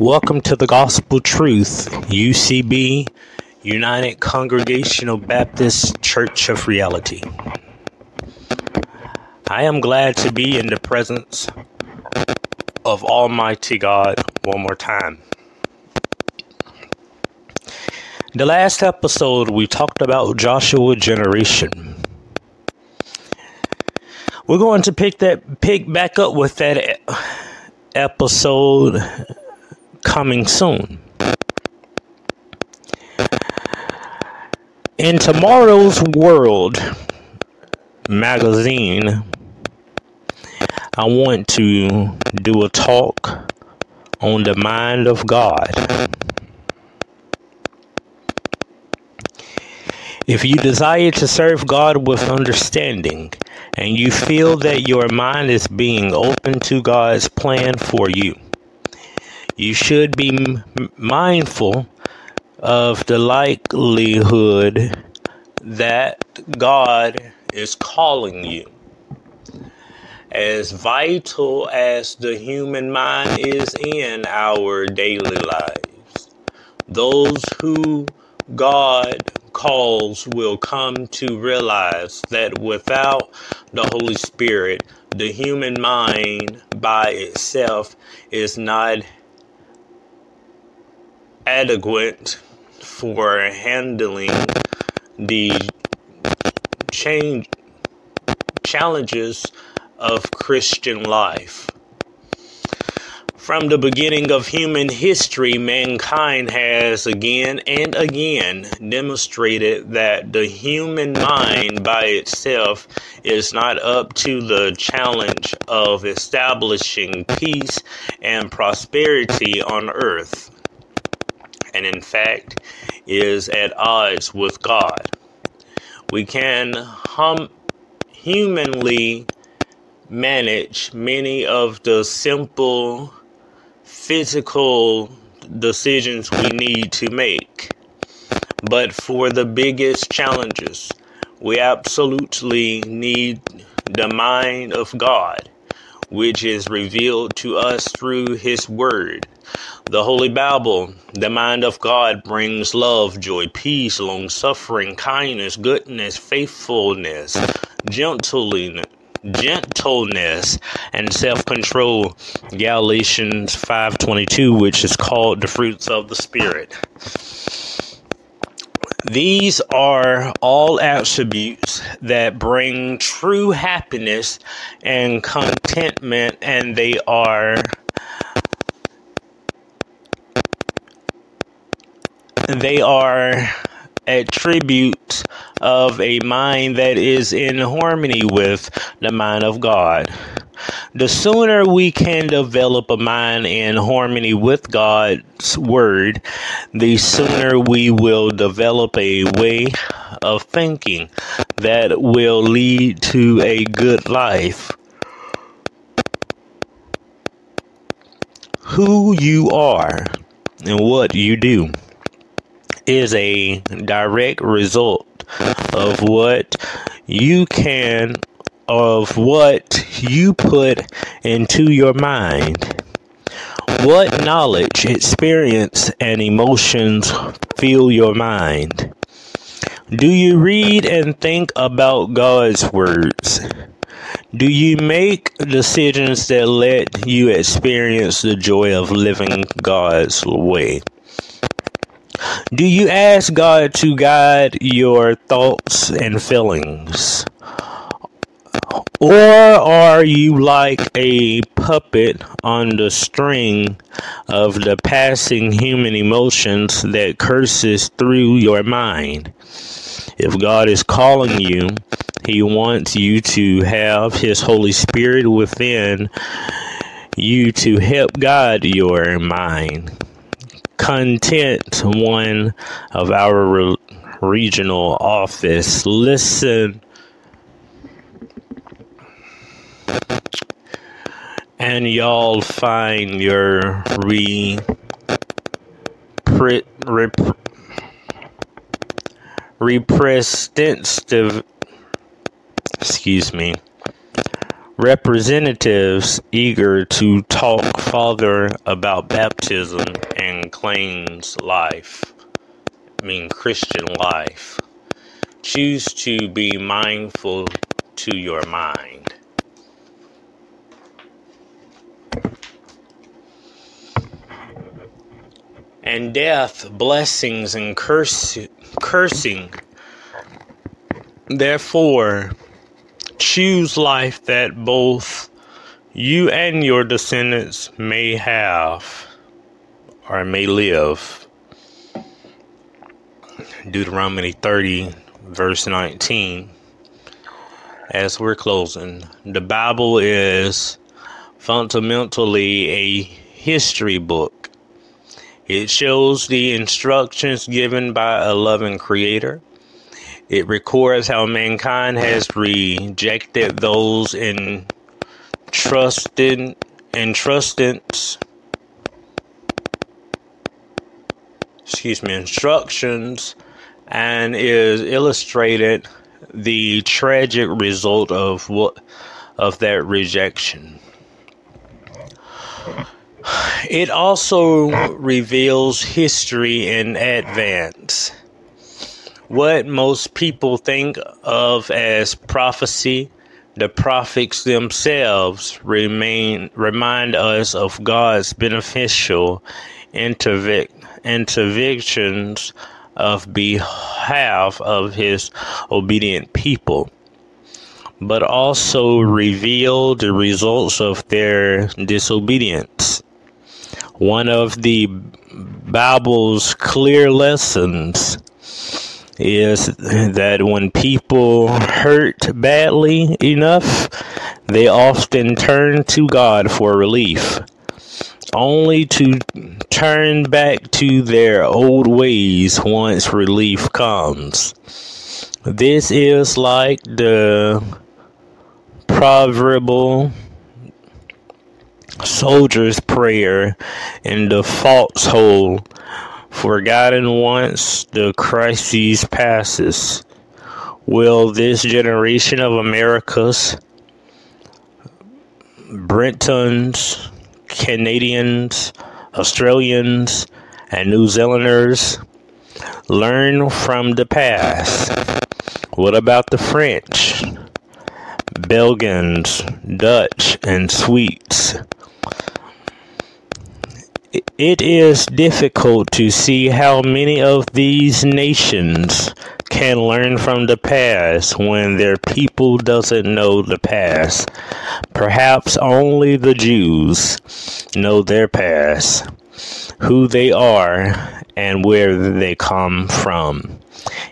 Welcome to the Gospel Truth, UCB, United Congregational Baptist Church of Reality. I am glad to be in the presence of Almighty God one more time. The last episode, we talked about Joshua generation. We're going to pick that pick back up with that episode coming soon. In tomorrow's world magazine, I want to do a talk on the mind of God. If you desire to serve God with understanding and you feel that your mind is being open to God's plan for you, you should be mindful of the likelihood that God is calling you. As vital as the human mind is in our daily lives, those who God calls will come to realize that without the Holy Spirit, the human mind by itself is not adequate for handling the change challenges of Christian life. From the beginning of human history, mankind has again and again demonstrated that the human mind by itself is not up to the challenge of establishing peace and prosperity on earth and in fact is at odds with God. We can hum- humanly manage many of the simple physical decisions we need to make. But for the biggest challenges, we absolutely need the mind of God, which is revealed to us through His Word. The Holy Bible, the mind of God, brings love, joy, peace, long suffering, kindness, goodness, faithfulness, gentleness, gentleness and self-control galatians 5.22 which is called the fruits of the spirit these are all attributes that bring true happiness and contentment and they are they are attributes of a mind that is in harmony with the mind of God. The sooner we can develop a mind in harmony with God's Word, the sooner we will develop a way of thinking that will lead to a good life. Who you are and what you do is a direct result of what you can of what you put into your mind. What knowledge, experience, and emotions fill your mind? Do you read and think about God's words? Do you make decisions that let you experience the joy of living God's way? Do you ask God to guide your thoughts and feelings? Or are you like a puppet on the string of the passing human emotions that curses through your mind? If God is calling you, He wants you to have His Holy Spirit within you to help guide your mind content one of our re- regional office. Listen. And y'all find your re, pre, rep, representative, excuse me, representatives eager to talk further about baptism and claims life, I mean Christian life. Choose to be mindful to your mind. And death, blessings, and curse, cursing. Therefore, choose life that both you and your descendants may have or may live. Deuteronomy 30, verse 19. As we're closing, the Bible is fundamentally a history book. It shows the instructions given by a loving creator. It records how mankind has rejected those in entrusted entrustance excuse me instructions. And is illustrated the tragic result of what of that rejection. It also reveals history in advance what most people think of as prophecy, the prophets themselves remain remind us of God's beneficial interve- interventions of behalf of his obedient people, but also reveal the results of their disobedience. One of the Bible's clear lessons is that when people hurt badly enough, they often turn to God for relief, only to turn back to their old ways once relief comes. This is like the proverbial soldier's prayer in the false hole, Forgotten once the crisis passes, will this generation of America's Britons, Canadians, Australians, and New Zealanders learn from the past? What about the French, Belgians, Dutch, and Swedes? It is difficult to see how many of these nations can learn from the past when their people doesn't know the past. Perhaps only the Jews know their past, who they are, and where they come from.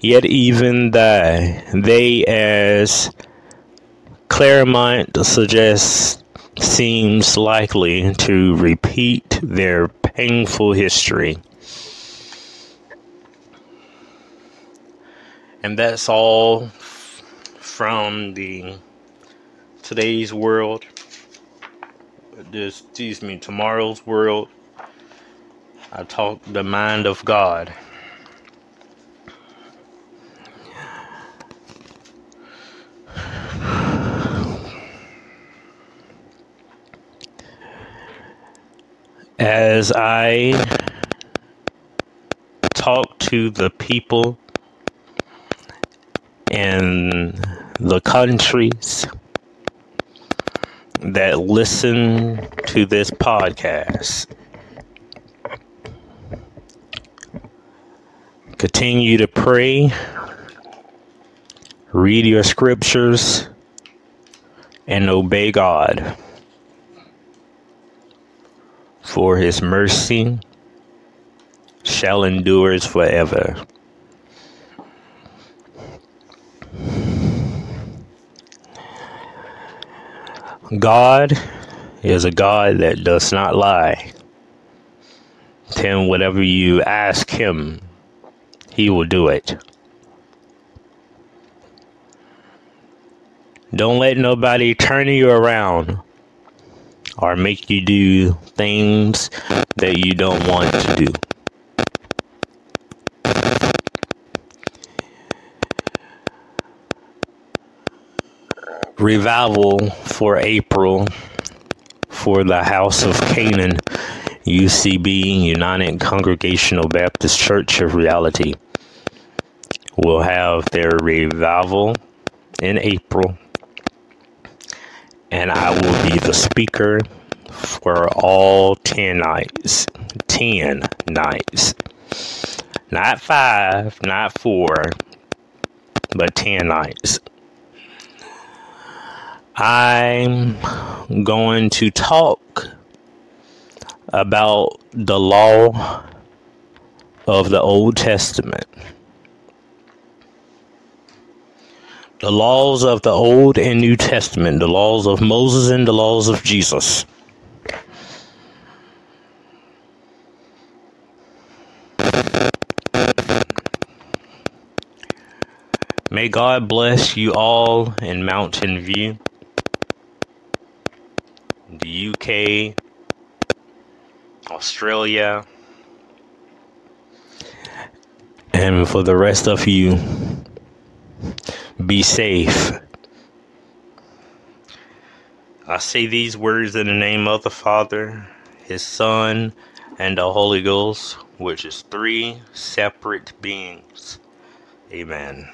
Yet even they, they as Claremont suggests, seems likely to repeat their painful history. And that's all from the today's world. This, excuse me, tomorrow's world. I talk the mind of God. As I talk to the people in the countries that listen to this podcast. Continue to pray, read your scriptures, and obey God for his mercy shall endure forever. God is a God that does not lie. Him whatever you ask him, he will do it. Don't let nobody turn you around or make you do things that you don't want to do. revival for April for the House of Canaan UCB United Congregational Baptist Church of Reality will have their revival in April, and I will be the speaker for all 10 nights. 10 nights. Not five, not four, but 10 nights. I'm going to talk about the law of the Old Testament. The laws of the Old and New Testament, the laws of Moses and the laws of Jesus. May God bless you all in Mountain View, the UK, Australia, and for the rest of you, be safe. I say these words in the name of the Father, His Son, and the Holy Ghost, which is three separate beings. Amen.